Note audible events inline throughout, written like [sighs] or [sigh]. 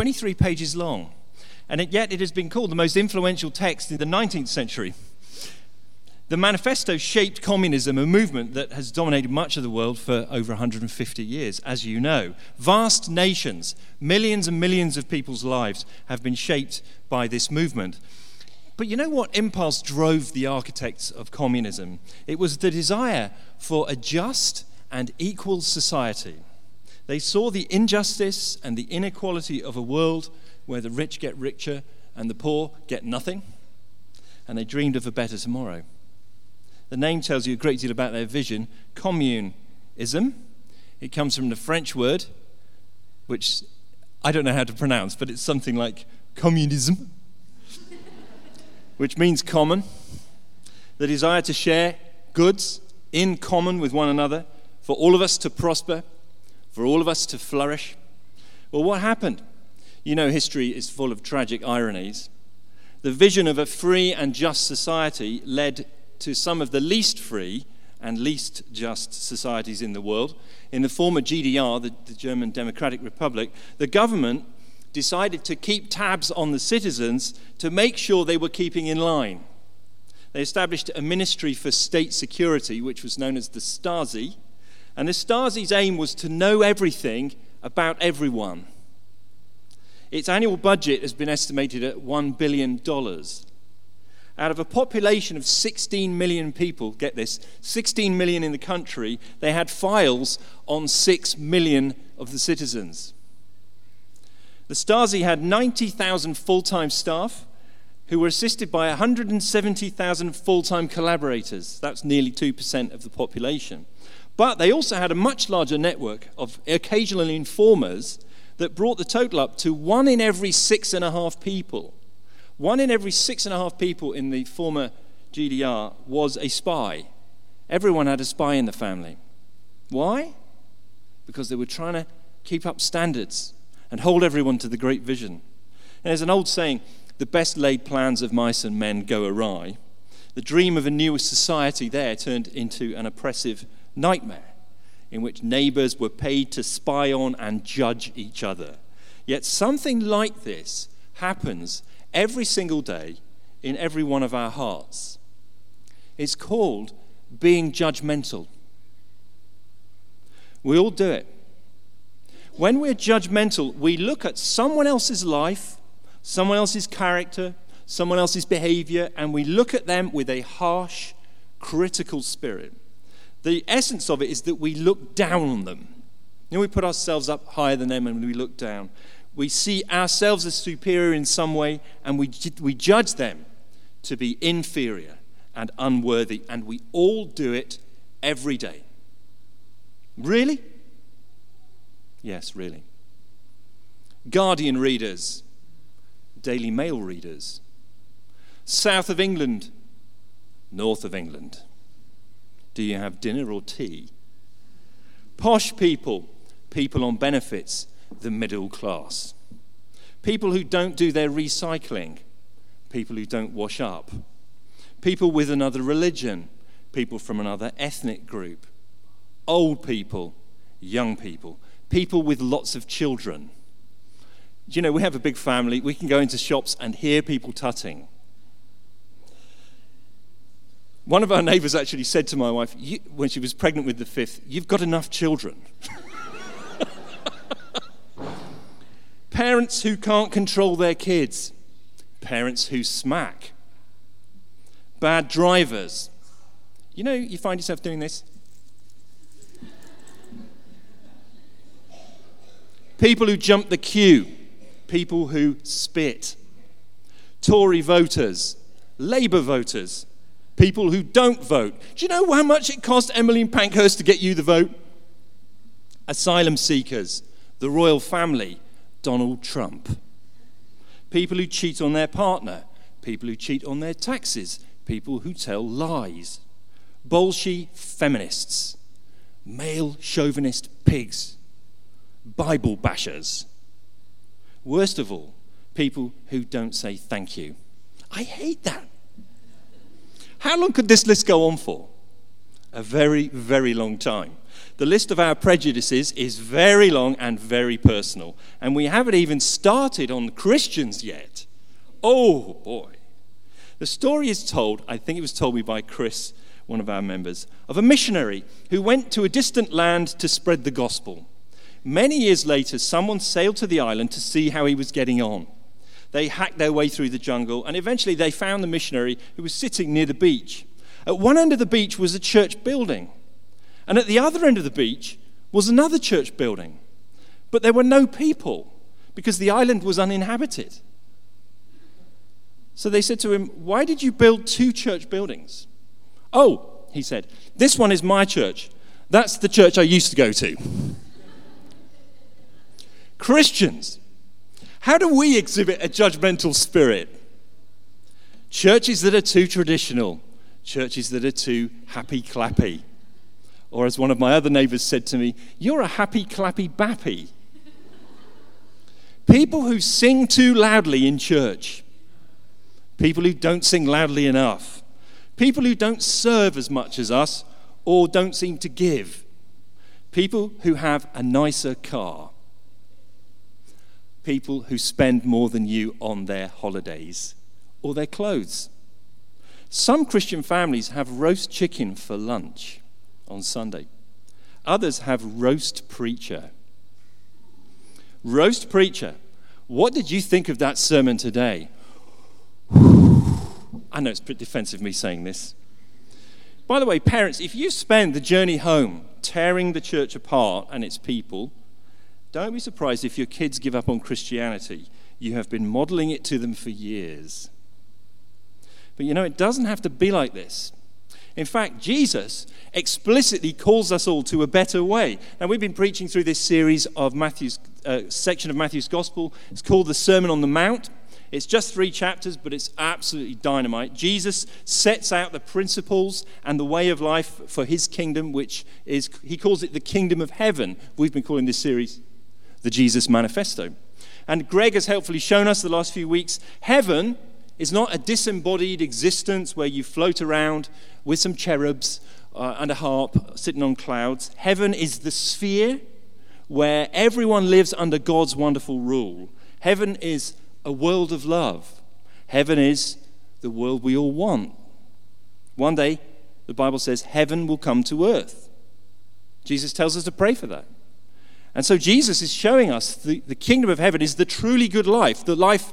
23 pages long, and yet it has been called the most influential text in the 19th century. The manifesto shaped communism, a movement that has dominated much of the world for over 150 years, as you know. Vast nations, millions and millions of people's lives have been shaped by this movement. But you know what impulse drove the architects of communism? It was the desire for a just and equal society. They saw the injustice and the inequality of a world where the rich get richer and the poor get nothing, and they dreamed of a better tomorrow. The name tells you a great deal about their vision. Communism. It comes from the French word, which I don't know how to pronounce, but it's something like communism, which means common. The desire to share goods in common with one another, for all of us to prosper, for all of us to flourish. Well, what happened? You know, history is full of tragic ironies. The vision of a free and just society led to some of the least free and least just societies in the world. In the former GDR, the, the, German Democratic Republic, the government decided to keep tabs on the citizens to make sure they were keeping in line. They established a ministry for state security, which was known as the Stasi. And the Stasi's aim was to know everything about everyone. Its annual budget has been estimated at $1 billion out of a population of 16 million people, get this, 16 million in the country, they had files on 6 million of the citizens. The Stasi had 90,000 full time staff who were assisted by 170,000 full time collaborators. That's nearly 2% of the population. But they also had a much larger network of occasional informers that brought the total up to one in every six and a half people one in every six and a half people in the former GDR was a spy. Everyone had a spy in the family. Why? Because they were trying to keep up standards and hold everyone to the great vision. And there's an old saying the best laid plans of mice and men go awry. The dream of a newer society there turned into an oppressive nightmare in which neighbors were paid to spy on and judge each other. Yet something like this happens every single day in every one of our hearts. It's called being judgmental. We all do it. When we're judgmental, we look at someone else's life, someone else's character, someone else's behavior, and we look at them with a harsh, critical spirit. The essence of it is that we look down on them. You know, we put ourselves up higher than them and we look down we see ourselves as superior in some way and we, we judge them to be inferior and unworthy, and we all do it every day. Really? Yes, really. Guardian readers, Daily Mail readers, south of England, north of England. Do you have dinner or tea? Posh people, people on benefits, the middle class. People who don't do their recycling, people who don't wash up, people with another religion, people from another ethnic group, old people, young people, people with lots of children. You know, we have a big family, we can go into shops and hear people tutting. One of our neighbors actually said to my wife, when she was pregnant with the fifth, You've got enough children. [laughs] Parents who can't control their kids. Parents who smack. Bad drivers. You know, you find yourself doing this. People who jump the queue. People who spit. Tory voters. Labour voters. People who don't vote. Do you know how much it cost Emmeline Pankhurst to get you the vote? Asylum seekers. The royal family Donald Trump. People who cheat on their partner, people who cheat on their taxes, people who tell lies. Bolshe feminists, male chauvinist pigs, Bible bashers. Worst of all, people who don't say thank you. I hate that. How long could this list go on for? A very, very long time. The list of our prejudices is very long and very personal, and we haven't even started on Christians yet. Oh boy. The story is told, I think it was told me by Chris, one of our members, of a missionary who went to a distant land to spread the gospel. Many years later, someone sailed to the island to see how he was getting on. They hacked their way through the jungle, and eventually they found the missionary who was sitting near the beach. At one end of the beach was a church building, and at the other end of the beach was another church building. But there were no people because the island was uninhabited. So they said to him, Why did you build two church buildings? Oh, he said, This one is my church. That's the church I used to go to. Christians, how do we exhibit a judgmental spirit? Churches that are too traditional, churches that are too happy clappy. Or, as one of my other neighbors said to me, you're a happy clappy bappy. People who sing too loudly in church, people who don't sing loudly enough, people who don't serve as much as us or don't seem to give, people who have a nicer car people who spend more than you on their holidays or their clothes. Some Christian families have roast chicken for lunch on Sunday. Others have roast preacher. Roast preacher. What did you think of that sermon today? [sighs] I know it's pretty defensive me saying this. By the way, parents, if you spend the journey home tearing the church apart and its people, don't be surprised if your kids give up on Christianity. You have been modeling it to them for years. But you know, it doesn't have to be like this. In fact, Jesus explicitly calls us all to a better way. Now, we've been preaching through this series of Matthew's uh, section of Matthew's Gospel. It's called the Sermon on the Mount. It's just three chapters, but it's absolutely dynamite. Jesus sets out the principles and the way of life for his kingdom, which is, he calls it the kingdom of heaven. We've been calling this series the Jesus Manifesto. And Greg has helpfully shown us the last few weeks heaven is not a disembodied existence where you float around with some cherubs uh, and a harp sitting on clouds. Heaven is the sphere where everyone lives under God's wonderful rule. Heaven is a world of love. Heaven is the world we all want. One day, the Bible says, heaven will come to earth. Jesus tells us to pray for that. And so Jesus is showing us the, the kingdom of heaven is the truly good life, the life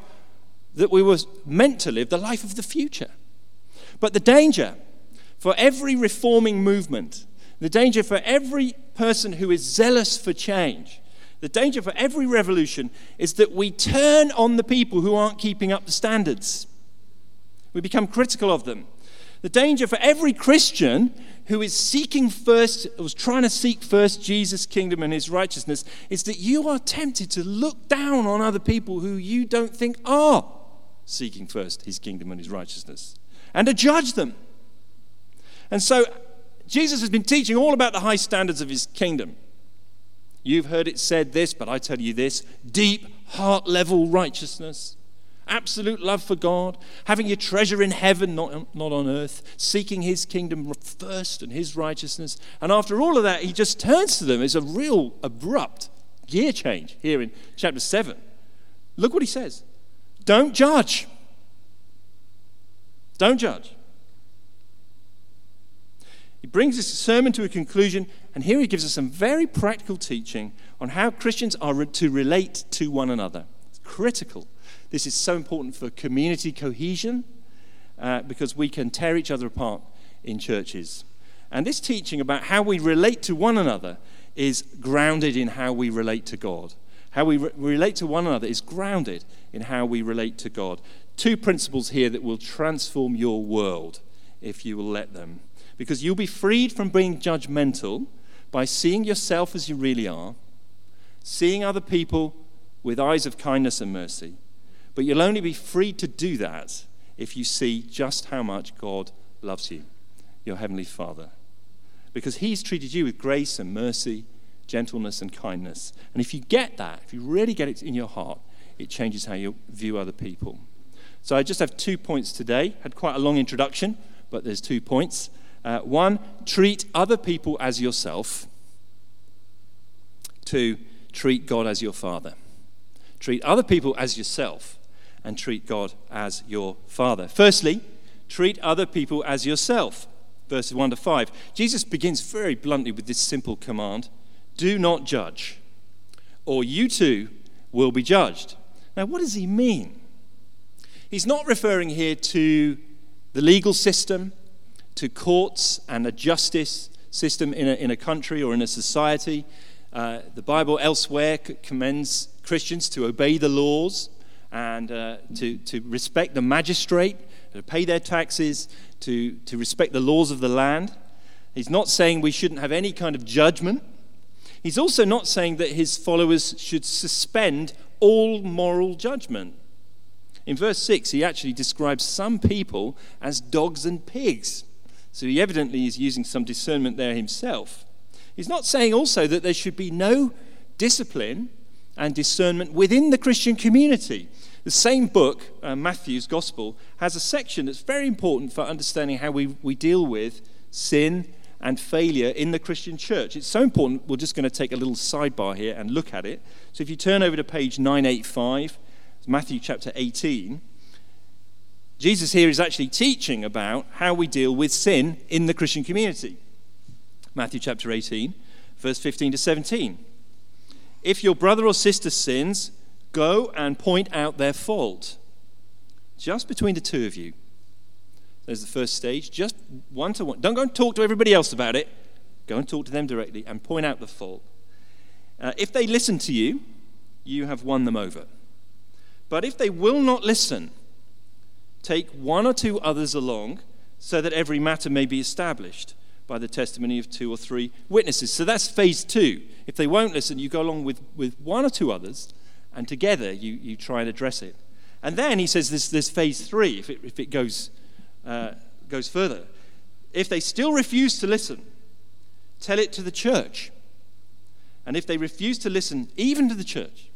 that we were meant to live, the life of the future. But the danger for every reforming movement, the danger for every person who is zealous for change, the danger for every revolution is that we turn on the people who aren't keeping up the standards. We become critical of them. The danger for every Christian who is seeking first, was trying to seek first Jesus' kingdom and his righteousness, is that you are tempted to look down on other people who you don't think are seeking first his kingdom and his righteousness and to judge them. And so Jesus has been teaching all about the high standards of his kingdom. You've heard it said this, but I tell you this deep, heart level righteousness absolute love for God, having your treasure in heaven, not, not on earth, seeking his kingdom first and his righteousness. And after all of that, he just turns to them. It's a real abrupt gear change here in chapter 7. Look what he says Don't judge. Don't judge. He brings this sermon to a conclusion, and here he gives us some very practical teaching on how Christians are to relate to one another. It's critical this is so important for community cohesion uh, because we can tear each other apart in churches. And this teaching about how we relate to one another is grounded in how we relate to God. How we re- relate to one another is grounded in how we relate to God. Two principles here that will transform your world if you will let them. Because you'll be freed from being judgmental by seeing yourself as you really are, seeing other people with eyes of kindness and mercy, but you'll only be free to do that if you see just how much God loves you, your Heavenly Father. Because He's treated you with grace and mercy, gentleness and kindness. And if you get that, if you really get it in your heart, it changes how you view other people. So I just have two points today. Had quite a long introduction, but there's two points. Uh, one, treat other people as yourself. Two, treat God as your father. Treat other people as yourself and treat God as your father. Firstly, treat other people as yourself. Verses 1 to 5. Jesus begins very bluntly with this simple command do not judge, or you too will be judged. Now, what does he mean? He's not referring here to the legal system, to courts and a justice system in a, in a country or in a society. Uh, the Bible elsewhere commends Christians to obey the laws and uh, to, to respect the magistrate, to pay their taxes, to, to respect the laws of the land. He's not saying we shouldn't have any kind of judgment. He's also not saying that his followers should suspend all moral judgment. In verse 6, he actually describes some people as dogs and pigs. So he evidently is using some discernment there himself. He's not saying also that there should be no discipline and discernment within the Christian community. The same book, uh, Matthew's Gospel, has a section that's very important for understanding how we, we deal with sin and failure in the Christian church. It's so important, we're just going to take a little sidebar here and look at it. So if you turn over to page 985, Matthew chapter 18, Jesus here is actually teaching about how we deal with sin in the Christian community. Matthew chapter 18, verse 15 to 17. If your brother or sister sins, go and point out their fault. Just between the two of you. There's the first stage, just one to one. Don't go and talk to everybody else about it. Go and talk to them directly and point out the fault. Uh, if they listen to you, you have won them over. But if they will not listen, take one or two others along so that every matter may be established by the testimony of two or three witnesses. So that's phase two. If they won't listen, you go along with, with one or two others, and together you, you try and address it. And then he says there's, there's phase three, if it, if it goes, uh, goes further. If they still refuse to listen, tell it to the church. And if they refuse to listen, even to the church,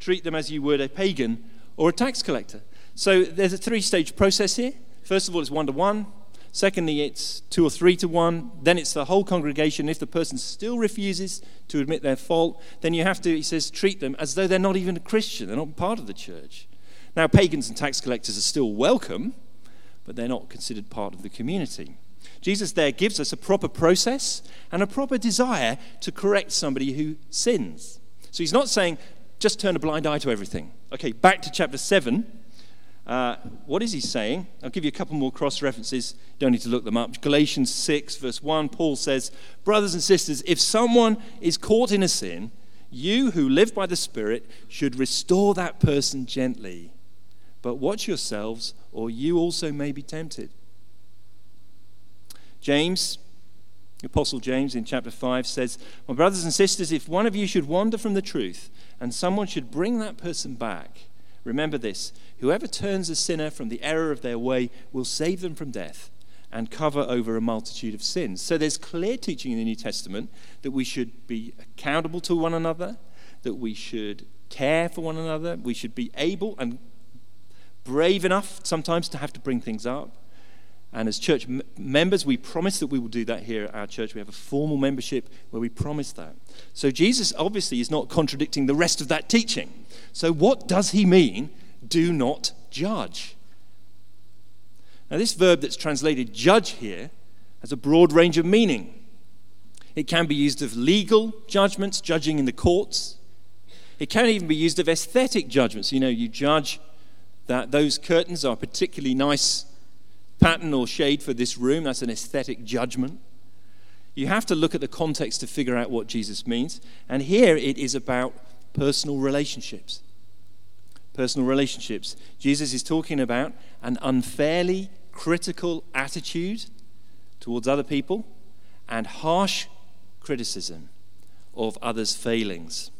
treat them as you would a pagan or a tax collector. So there's a three stage process here. First of all, it's one to one. Secondly, it's two or three to one. Then it's the whole congregation. If the person still refuses to admit their fault, then you have to, he says, treat them as though they're not even a Christian. They're not part of the church. Now, pagans and tax collectors are still welcome, but they're not considered part of the community. Jesus there gives us a proper process and a proper desire to correct somebody who sins. So he's not saying just turn a blind eye to everything. Okay, back to chapter 7 uh, what is he saying? I'll give you a couple more cross references. Don't need to look them up. Galatians 6, verse 1, Paul says, Brothers and sisters, if someone is caught in a sin, you who live by the Spirit should restore that person gently. But watch yourselves, or you also may be tempted. James, Apostle James in chapter 5 says, My brothers and sisters, if one of you should wander from the truth, and someone should bring that person back, Remember this whoever turns a sinner from the error of their way will save them from death and cover over a multitude of sins. So there's clear teaching in the New Testament that we should be accountable to one another, that we should care for one another, we should be able and brave enough sometimes to have to bring things up. And as church m- members, we promise that we will do that here at our church. We have a formal membership where we promise that. So Jesus obviously is not contradicting the rest of that teaching. So, what does he mean, do not judge? Now, this verb that's translated judge here has a broad range of meaning. It can be used of legal judgments, judging in the courts. It can even be used of aesthetic judgments. You know, you judge that those curtains are particularly nice pattern or shade for this room. That's an aesthetic judgment. You have to look at the context to figure out what Jesus means. And here it is about personal relationships. Personal relationships. Jesus is talking about an unfairly critical attitude towards other people and harsh criticism of others' failings.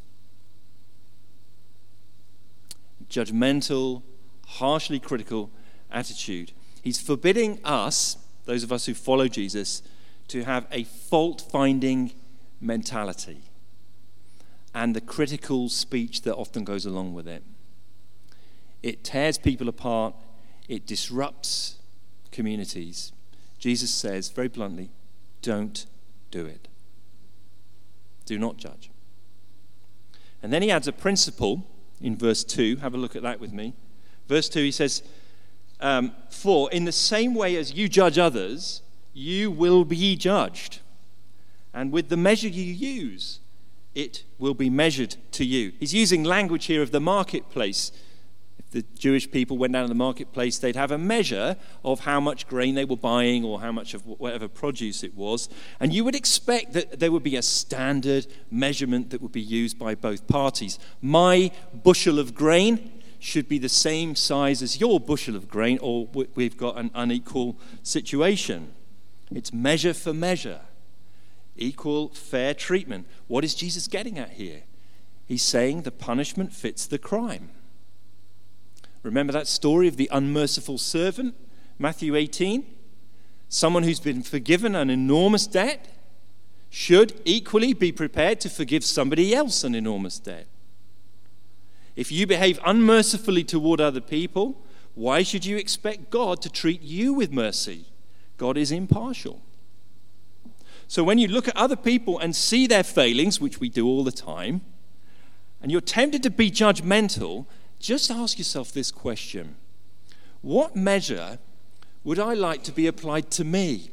Judgmental, harshly critical attitude. He's forbidding us, those of us who follow Jesus, to have a fault finding mentality and the critical speech that often goes along with it. It tears people apart, it disrupts communities. Jesus says very bluntly, don't do it. Do not judge. And then he adds a principle in verse 2. Have a look at that with me. Verse 2, he says, um, For in the same way as you judge others, you will be judged. And with the measure you use, it will be measured to you. He's using language here of the marketplace. If the Jewish people went down to the marketplace, they'd have a measure of how much grain they were buying or how much of whatever produce it was. And you would expect that there would be a standard measurement that would be used by both parties. My bushel of grain should be the same size as your bushel of grain, or we've got an unequal situation. It's measure for measure equal, fair treatment. What is Jesus getting at here? He's saying the punishment fits the crime. Remember that story of the unmerciful servant, Matthew 18? Someone who's been forgiven an enormous debt should equally be prepared to forgive somebody else an enormous debt. If you behave unmercifully toward other people, why should you expect God to treat you with mercy? God is impartial. So when you look at other people and see their failings, which we do all the time, and you're tempted to be judgmental, just ask yourself this question What measure would I like to be applied to me?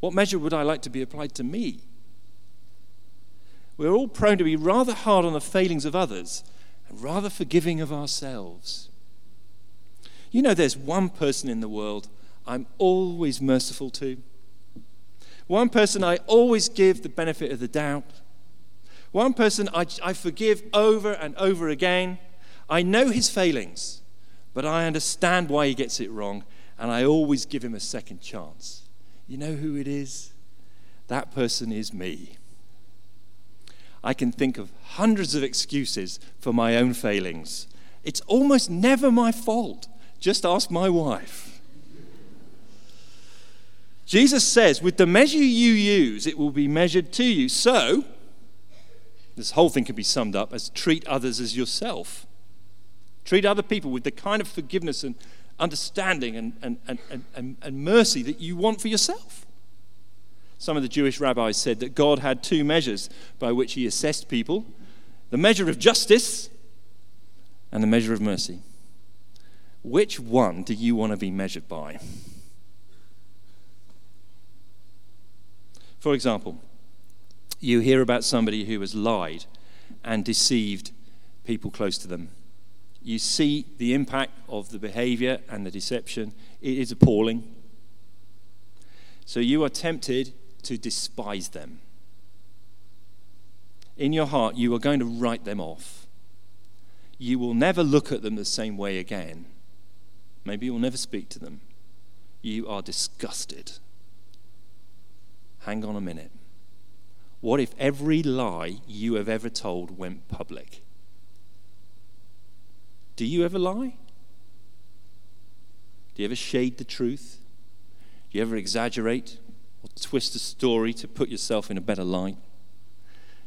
What measure would I like to be applied to me? We're all prone to be rather hard on the failings of others and rather forgiving of ourselves. You know, there's one person in the world I'm always merciful to. One person I always give the benefit of the doubt. One person I, I forgive over and over again. I know his failings, but I understand why he gets it wrong, and I always give him a second chance. You know who it is? That person is me. I can think of hundreds of excuses for my own failings. It's almost never my fault. Just ask my wife. Jesus says, with the measure you use, it will be measured to you. So, this whole thing can be summed up as treat others as yourself. Treat other people with the kind of forgiveness and understanding and, and, and, and, and mercy that you want for yourself. Some of the Jewish rabbis said that God had two measures by which he assessed people the measure of justice and the measure of mercy. Which one do you want to be measured by? For example, you hear about somebody who has lied and deceived people close to them. You see the impact of the behavior and the deception. It is appalling. So you are tempted to despise them. In your heart, you are going to write them off. You will never look at them the same way again. Maybe you'll never speak to them. You are disgusted hang on a minute. What if every lie you have ever told went public? Do you ever lie? Do you ever shade the truth? Do you ever exaggerate or twist a story to put yourself in a better light?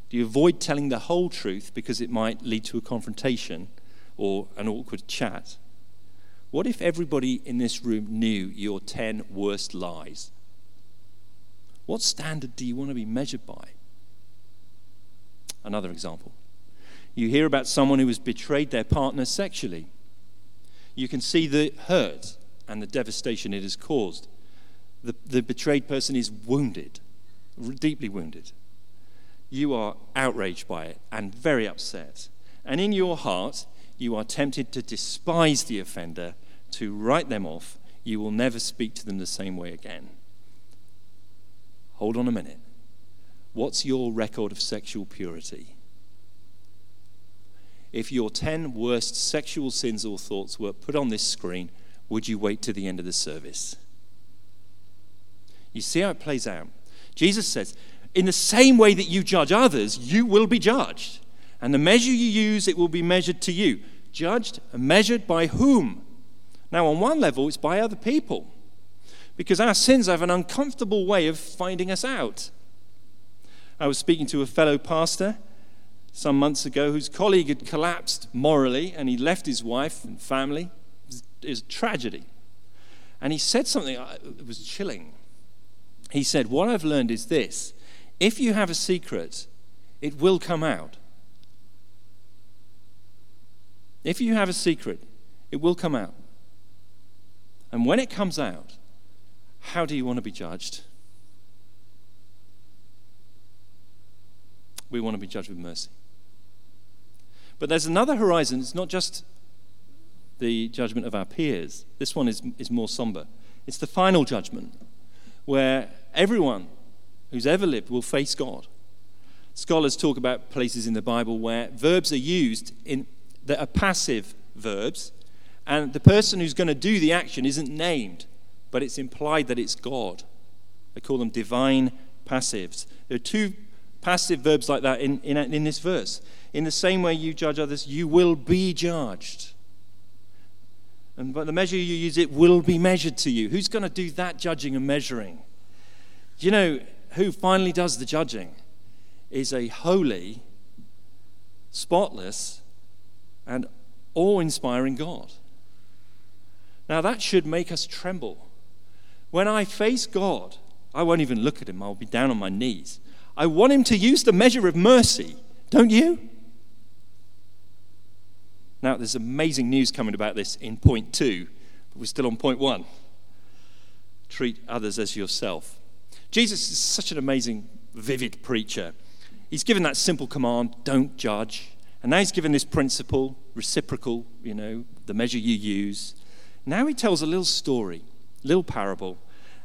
Do you avoid telling the whole truth because it might lead to a confrontation or an awkward chat? What if everybody in this room knew your 10 worst lies? What standard do you want to be measured by? Another example. You hear about someone who has betrayed their partner sexually. You can see the hurt and the devastation it has caused. The, the betrayed person is wounded, deeply wounded. You are outraged by it and very upset. And in your heart, you are tempted to despise the offender, to write them off. You will never speak to them the same way again. Hold on a minute. What's your record of sexual purity? If your 10 worst sexual sins or thoughts were put on this screen, would you wait to the end of the service? You see how it plays out? Jesus says, in the same way that you judge others, you will be judged. And the measure you use, it will be measured to you. Judged and measured by whom? Now, on one level, it's by other people because our sins have an uncomfortable way of finding us out. I was speaking to a fellow pastor some months ago whose colleague had collapsed morally and he left his wife and family. It was a tragedy. And he said something uh, that was chilling. He said, What I've learned is this If you have a secret, it will come out. If you have a secret, it will come out. And when it comes out, how do you want to be judged? We want to be judged with mercy. But there's another horizon. It's not just the judgment of our peers, this one is, is more somber. It's the final judgment where everyone who's ever lived will face God. Scholars talk about places in the Bible where verbs are used in, that are passive verbs, and the person who's going to do the action isn't named, but it's implied that it's God. They call them divine passives. There are two passive verbs like that in, in, in this verse. In the same way you judge others, you will be judged. And by the measure you use, it will be measured to you. Who's going to do that judging and measuring? Do you know who finally does the judging? Is a holy, spotless, and awe inspiring God. Now that should make us tremble. When I face God, I won't even look at him, I'll be down on my knees. I want him to use the measure of mercy, don't you? Now, there's amazing news coming about this in point two, but we're still on point one. Treat others as yourself. Jesus is such an amazing, vivid preacher. He's given that simple command don't judge. And now he's given this principle, reciprocal, you know, the measure you use. Now he tells a little story, little parable,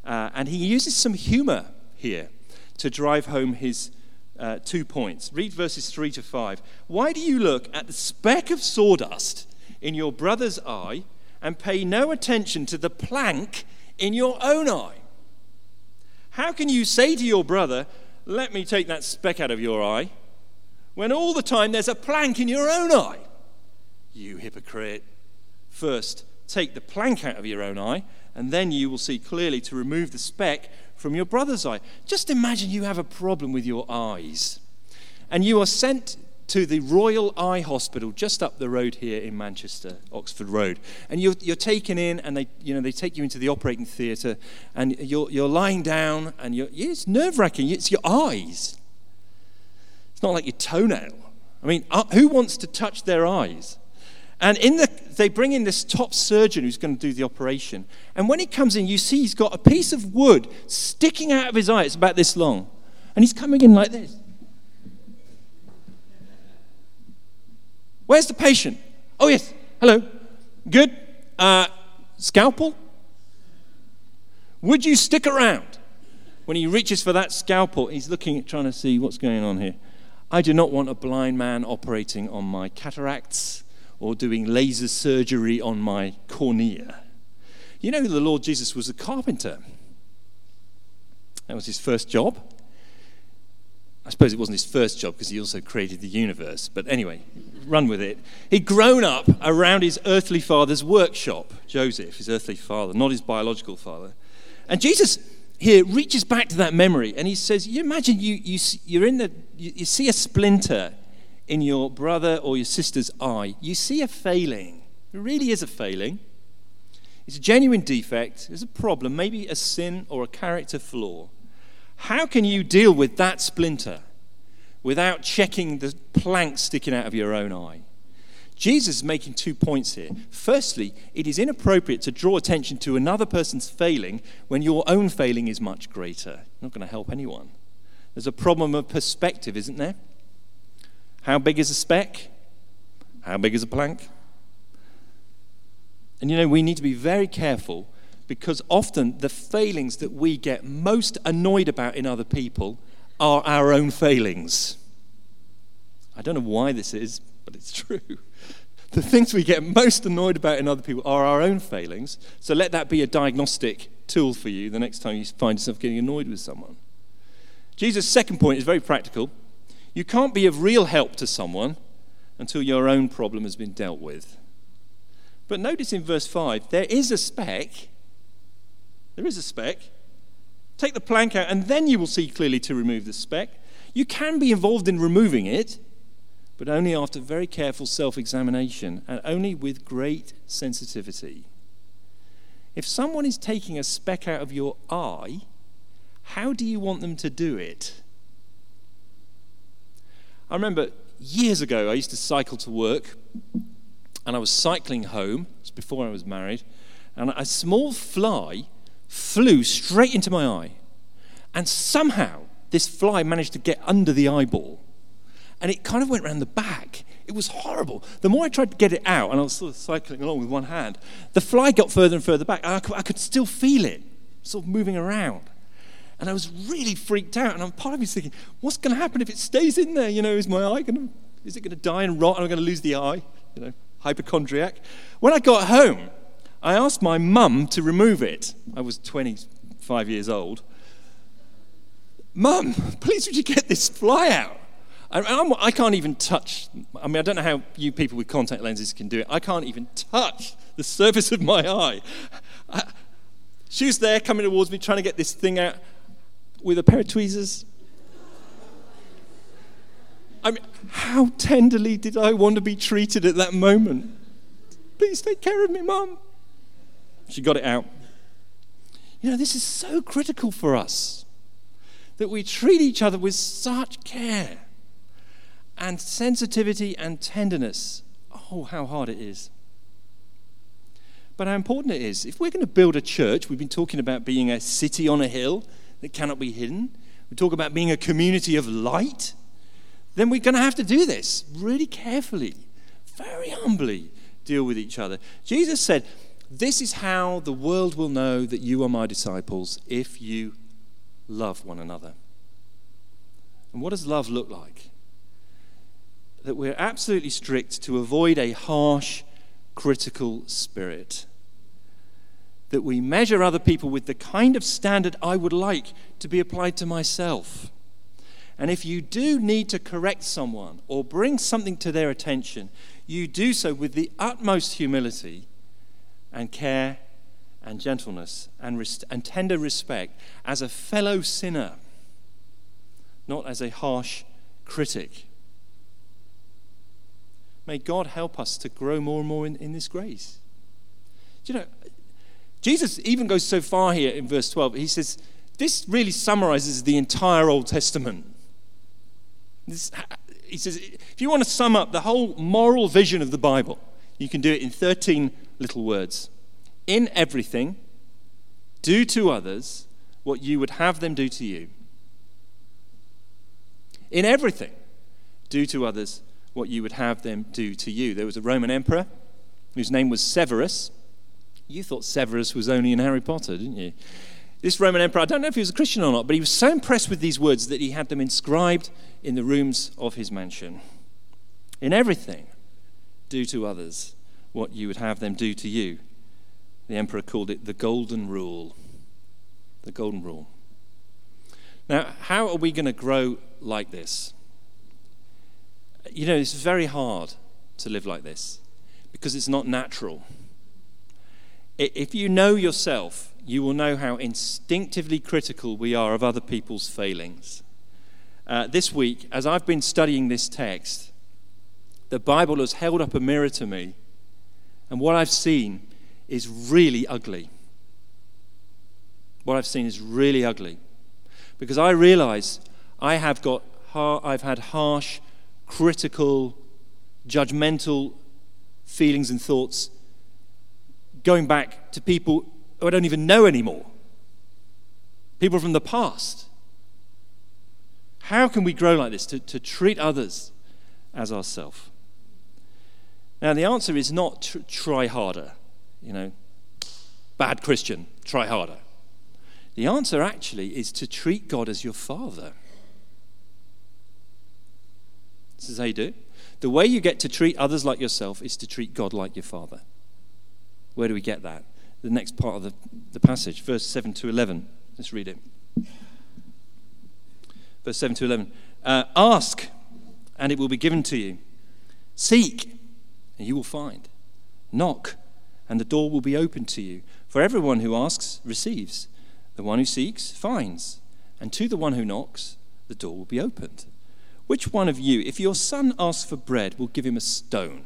uh, and he uses some humor here to drive home his uh, two points. Read verses 3 to 5. Why do you look at the speck of sawdust in your brother's eye and pay no attention to the plank in your own eye? How can you say to your brother, Let me take that speck out of your eye, when all the time there's a plank in your own eye? You hypocrite. First, take the plank out of your own eye, and then you will see clearly to remove the speck from your brother's eye. Just imagine you have a problem with your eyes, and you are sent to the Royal Eye Hospital just up the road here in Manchester, Oxford Road. And you're, you're taken in, and they, you know, they take you into the operating theatre, and you're, you're lying down, and you're, it's nerve wracking. It's your eyes. It's not like your toenail. I mean, uh, who wants to touch their eyes? And in the, they bring in this top surgeon who's going to do the operation. And when he comes in, you see he's got a piece of wood sticking out of his eye. It's about this long. And he's coming in like this. Where's the patient? Oh, yes. Hello. Good. Uh, scalpel? Would you stick around? When he reaches for that scalpel, he's looking at trying to see what's going on here. I do not want a blind man operating on my cataracts or doing laser surgery on my cornea. You know, the Lord Jesus was a carpenter. That was his first job. I suppose it wasn't his first job because he also created the universe. But anyway, run with it. He'd grown up around his earthly father's workshop, Joseph, his earthly father, not his biological father. And Jesus here reaches back to that memory and he says, You imagine you, you, you're in the, you, you see a splinter in your brother or your sister's eye, you see a failing. It really is a failing. It's a genuine defect, it's a problem, maybe a sin or a character flaw. How can you deal with that splinter without checking the plank sticking out of your own eye? Jesus is making two points here. Firstly, it is inappropriate to draw attention to another person's failing when your own failing is much greater. Not going to help anyone. There's a problem of perspective, isn't there? How big is a speck? How big is a plank? And you know, we need to be very careful because often the failings that we get most annoyed about in other people are our own failings. I don't know why this is, but it's [laughs] true. The things we get most annoyed about in other people are our own failings. So let that be a diagnostic tool for you the next time you find yourself getting annoyed with someone. Jesus' second point is very practical. You can't be of real help to someone until your own problem has been dealt with. But notice in verse 5, there is a speck. There is a speck. Take the plank out, and then you will see clearly to remove the speck. You can be involved in removing it, but only after very careful self examination and only with great sensitivity. If someone is taking a speck out of your eye, how do you want them to do it? I remember years ago, I used to cycle to work, and I was cycling home. It was before I was married, and a small fly flew straight into my eye. And somehow, this fly managed to get under the eyeball, and it kind of went around the back. It was horrible. The more I tried to get it out, and I was sort of cycling along with one hand, the fly got further and further back. I could, I could still feel it, sort of moving around. And I was really freaked out. And I'm part of me thinking, what's going to happen if it stays in there? You know, is my eye going to, is it going to die and rot and I'm going to lose the eye? You know, hypochondriac. When I got home, I asked my mum to remove it. I was 25 years old. Mum, please would you get this fly out? I, I can't even touch, I mean, I don't know how you people with contact lenses can do it. I can't even touch the surface of my eye. I, she was there coming towards me, trying to get this thing out with a pair of tweezers. I mean, how tenderly did I want to be treated at that moment? Please take care of me, Mum. She got it out. You know, this is so critical for us that we treat each other with such care and sensitivity and tenderness. Oh, how hard it is. But how important it is. If we're going to build a church, we've been talking about being a city on a hill that cannot be hidden. We talk about being a community of light. Then we're going to have to do this really carefully, very humbly deal with each other. Jesus said, This is how the world will know that you are my disciples if you love one another. And what does love look like? That we're absolutely strict to avoid a harsh, critical spirit that we measure other people with the kind of standard I would like to be applied to myself. And if you do need to correct someone or bring something to their attention, you do so with the utmost humility and care and gentleness and, res- and tender respect as a fellow sinner, not as a harsh critic. May God help us to grow more and more in, in this grace. Do you know, Jesus even goes so far here in verse 12. He says, This really summarizes the entire Old Testament. This, he says, if you want to sum up the whole moral vision of the Bible, you can do it in 13 little words. In everything, do to others what you would have them do to you. In everything, do to others what you would have them do to you. There was a Roman emperor whose name was Severus. You thought Severus was only in Harry Potter, didn't you? This Roman emperor, I don't know if he was a Christian or not, but he was so impressed with these words that he had them inscribed in the rooms of his mansion. In everything, do to others what you would have them do to you. The emperor called it the Golden Rule. The Golden Rule. Now, how are we going to grow like this? You know, it's very hard to live like this because it's not natural. If you know yourself, you will know how instinctively critical we are of other people's failings. Uh, this week, as I've been studying this text, the Bible has held up a mirror to me, and what I've seen is really ugly. What I've seen is really ugly. Because I realize I have got, I've had harsh, critical, judgmental feelings and thoughts going back to people who I don't even know anymore, people from the past. How can we grow like this to, to treat others as ourselves? Now, the answer is not tr- try harder, you know, bad Christian, try harder. The answer actually is to treat God as your father. This is how you do. The way you get to treat others like yourself is to treat God like your father. Where do we get that? The next part of the, the passage, verse 7 to 11. Let's read it. Verse 7 to 11. Uh, Ask, and it will be given to you. Seek, and you will find. Knock, and the door will be opened to you. For everyone who asks receives, the one who seeks finds, and to the one who knocks, the door will be opened. Which one of you, if your son asks for bread, will give him a stone?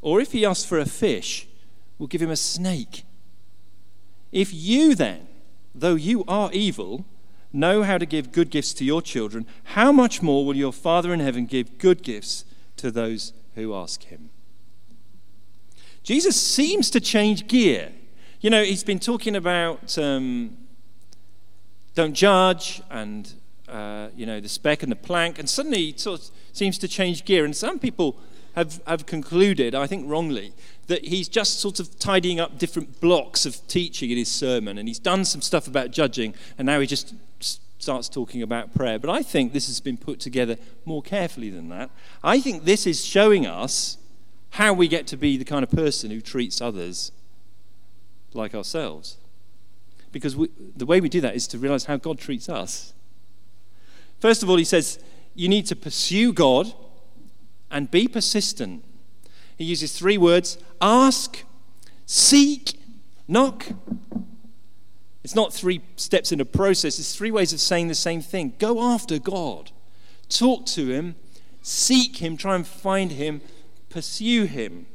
Or if he asks for a fish, will give him a snake. If you then, though you are evil, know how to give good gifts to your children, how much more will your Father in heaven give good gifts to those who ask him? Jesus seems to change gear. You know, he's been talking about um, don't judge and, uh, you know, the speck and the plank, and suddenly he sort of seems to change gear. And some people have, have concluded, I think wrongly, that he's just sort of tidying up different blocks of teaching in his sermon, and he's done some stuff about judging, and now he just starts talking about prayer. But I think this has been put together more carefully than that. I think this is showing us how we get to be the kind of person who treats others like ourselves. Because we, the way we do that is to realize how God treats us. First of all, he says, you need to pursue God and be persistent. He uses three words ask, seek, knock. It's not three steps in a process, it's three ways of saying the same thing. Go after God, talk to Him, seek Him, try and find Him, pursue Him,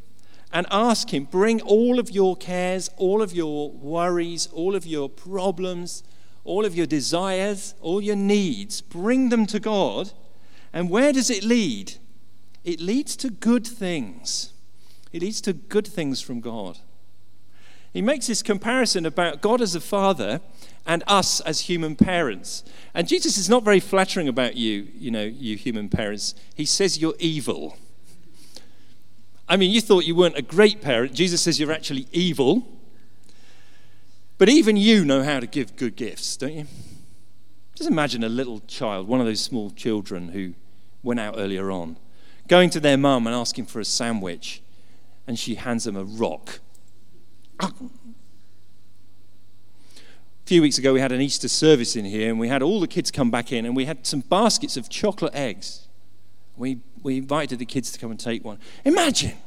and ask Him. Bring all of your cares, all of your worries, all of your problems, all of your desires, all your needs, bring them to God. And where does it lead? It leads to good things. It leads to good things from God. He makes this comparison about God as a father and us as human parents. And Jesus is not very flattering about you, you know, you human parents. He says you're evil. I mean, you thought you weren't a great parent. Jesus says you're actually evil. But even you know how to give good gifts, don't you? Just imagine a little child, one of those small children who went out earlier on going to their mum and asking for a sandwich, and she hands them a rock. A few weeks ago, we had an Easter service in here, and we had all the kids come back in, and we had some baskets of chocolate eggs. We, we invited the kids to come and take one. Imagine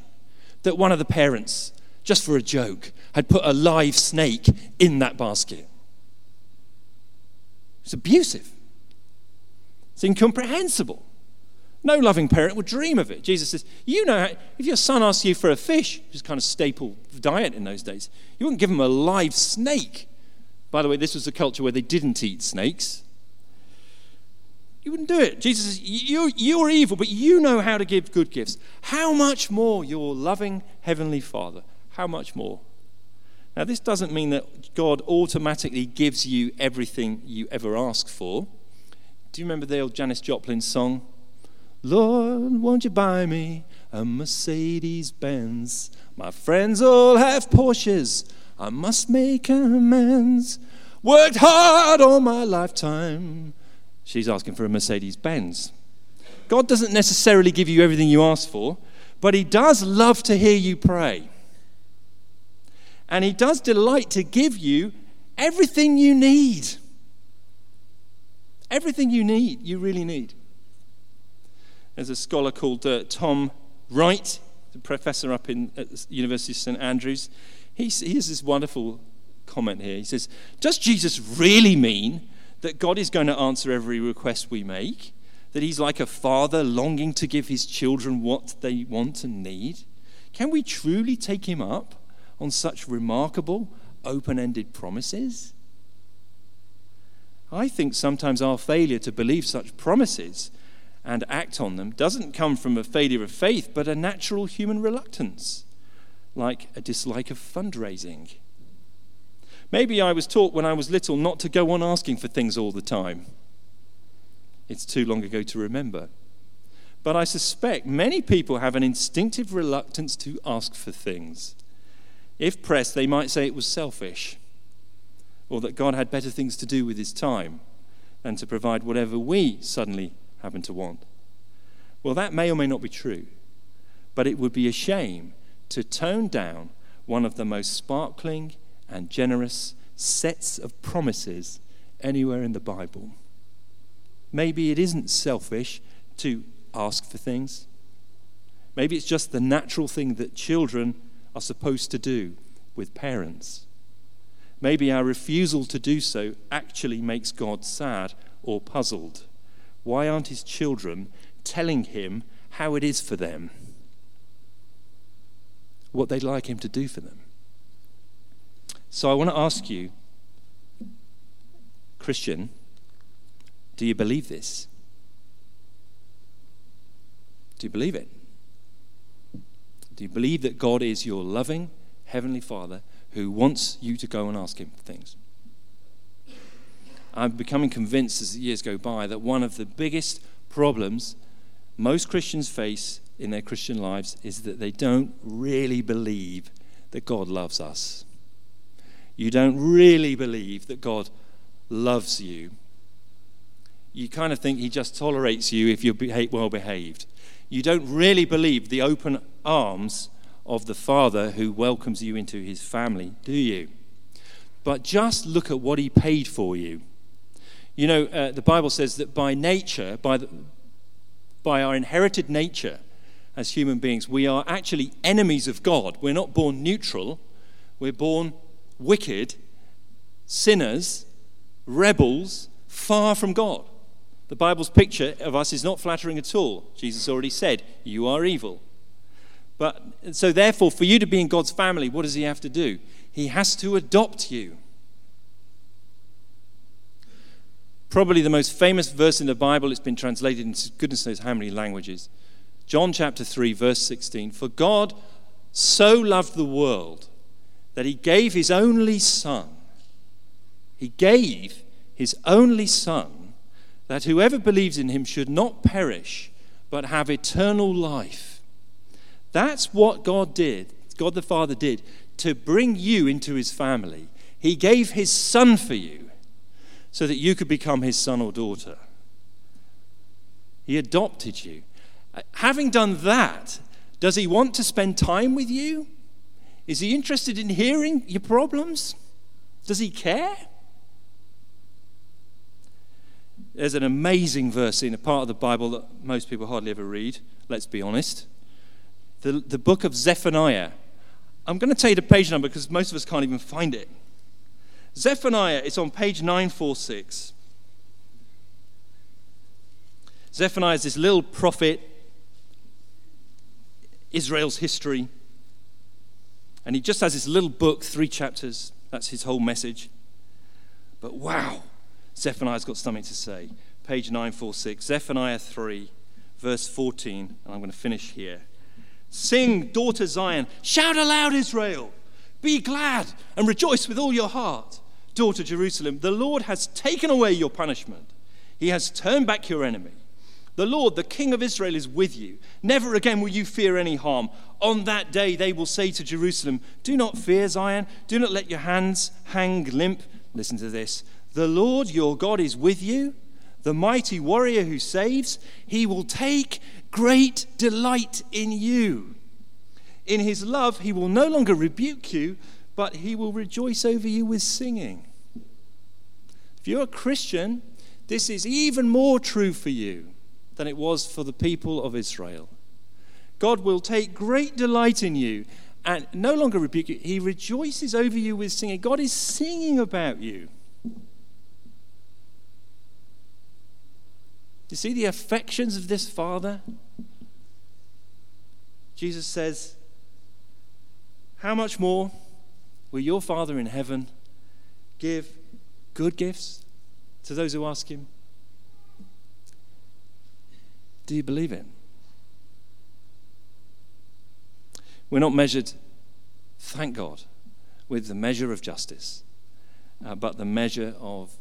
that one of the parents, just for a joke, had put a live snake in that basket. It's abusive, it's incomprehensible. No loving parent would dream of it. Jesus says, You know, if your son asks you for a fish, which is kind of staple diet in those days, you wouldn't give him a live snake. By the way, this was a culture where they didn't eat snakes. You wouldn't do it. Jesus says, you, You're evil, but you know how to give good gifts. How much more your loving Heavenly Father? How much more? Now, this doesn't mean that God automatically gives you everything you ever ask for. Do you remember the old Janis Joplin song? Lord, won't you buy me a Mercedes Benz? My friends all have Porsches. I must make amends. Worked hard all my lifetime. She's asking for a Mercedes Benz. God doesn't necessarily give you everything you ask for, but He does love to hear you pray. And He does delight to give you everything you need. Everything you need, you really need. There's a scholar called uh, Tom Wright, a professor up in at the University of St Andrews. He, he has this wonderful comment here. He says, Does Jesus really mean that God is going to answer every request we make? That he's like a father longing to give his children what they want and need? Can we truly take him up on such remarkable, open ended promises? I think sometimes our failure to believe such promises and act on them doesn't come from a failure of faith, but a natural human reluctance, like a dislike of fundraising. Maybe I was taught when I was little not to go on asking for things all the time. It's too long ago to remember. But I suspect many people have an instinctive reluctance to ask for things. If pressed, they might say it was selfish, or that God had better things to do with his time than to provide whatever we suddenly happen to want. Well, that may or may not be true, but it would be a shame to tone down one of the most sparkling and generous sets of promises anywhere in the Bible. Maybe it isn't selfish to ask for things. Maybe it's just the natural thing that children are supposed to do with parents. Maybe our refusal to do so actually makes God sad or puzzled. Why aren't his children telling him how it is for them? What they'd like him to do for them? So I want to ask you, Christian, Do you believe this? Do you believe it? Do you believe that God is your loving Heavenly Father who wants you to go and ask Him for things? I'm becoming convinced as the years go by that one of the biggest problems most Christians face in their Christian lives is that they don't really believe that God loves us. You don't really believe that God loves you. You kind of think He just tolerates you if you're well behaved. You don't really believe the open arms of the Father who welcomes you into His family, do you? But just look at what He paid for you. You know, uh, the Bible says that by nature, by, the, by our inherited nature as human beings, we are actually enemies of God. We're not born neutral, we're born wicked, sinners, rebels, far from God. The Bible's picture of us is not flattering at all. Jesus already said, You are evil. But so, therefore, for you to be in God's family, what does He have to do? He has to adopt you. Probably the most famous verse in the Bible. It's been translated into goodness knows how many languages. John chapter 3, verse 16. For God so loved the world that he gave his only Son. He gave his only Son that whoever believes in him should not perish but have eternal life. That's what God did, God the Father did, to bring you into his family. He gave his Son for you so that you could become his son or daughter. He adopted you. Having done that, does he want to spend time with you? Is he interested in hearing your problems? Does he care? There's an amazing verse in a part of the Bible that most people hardly ever read, let's be honest. The, the book of Zephaniah. I'm going to tell you the page number because most of us can't even find it. Zephaniah, it's on page 946. Zephaniah is this little prophet, Israel's history. And he just has this little book, three chapters. That's his whole message. But wow, Zephaniah's got something to say. Page 946, Zephaniah 3, verse 14. And I'm going to finish here. Sing, daughter Zion. Shout aloud, Israel. Be glad and rejoice with all your heart daughter Jerusalem, the Lord has taken away your punishment. He has turned back your enemy. The Lord, the King of Israel, is with you. Never again will you fear any harm. On that day, they will say to Jerusalem, Do not fear, Zion. Do not let your hands hang limp. Listen to this. The Lord your God is with you, the mighty warrior who saves. He will take great delight in you. In his love, he will no longer rebuke you, but he will rejoice over you with singing. If you're a Christian, this is even more true for you than it was for the people of Israel. God will take great delight in you and no longer rebuke you. He rejoices over you with singing. God is singing about you. You see the affections of this Father? Jesus says, How much more? Will your Father in heaven give good gifts to those who ask Him? Do you believe it? We're not measured, thank God, with the measure of justice, uh, but the measure of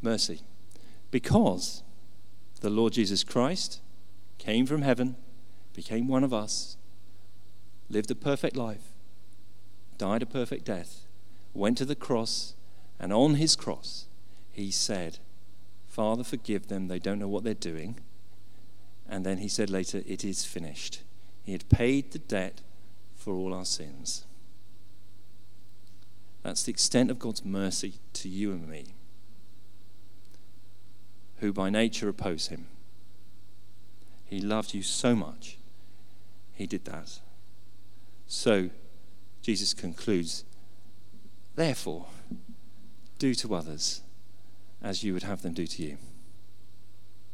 mercy. Because the Lord Jesus Christ came from heaven, became one of us, lived a perfect life, died a perfect death, went to the cross, and on his cross, he said, Father, forgive them. They don't know what they're doing. And then he said later, It is finished. He had paid the debt for all our sins. That's the extent of God's mercy to you and me, who by nature oppose him. He loved you so much, he did that. So, Jesus concludes, Therefore, do to others as you would have them do to you.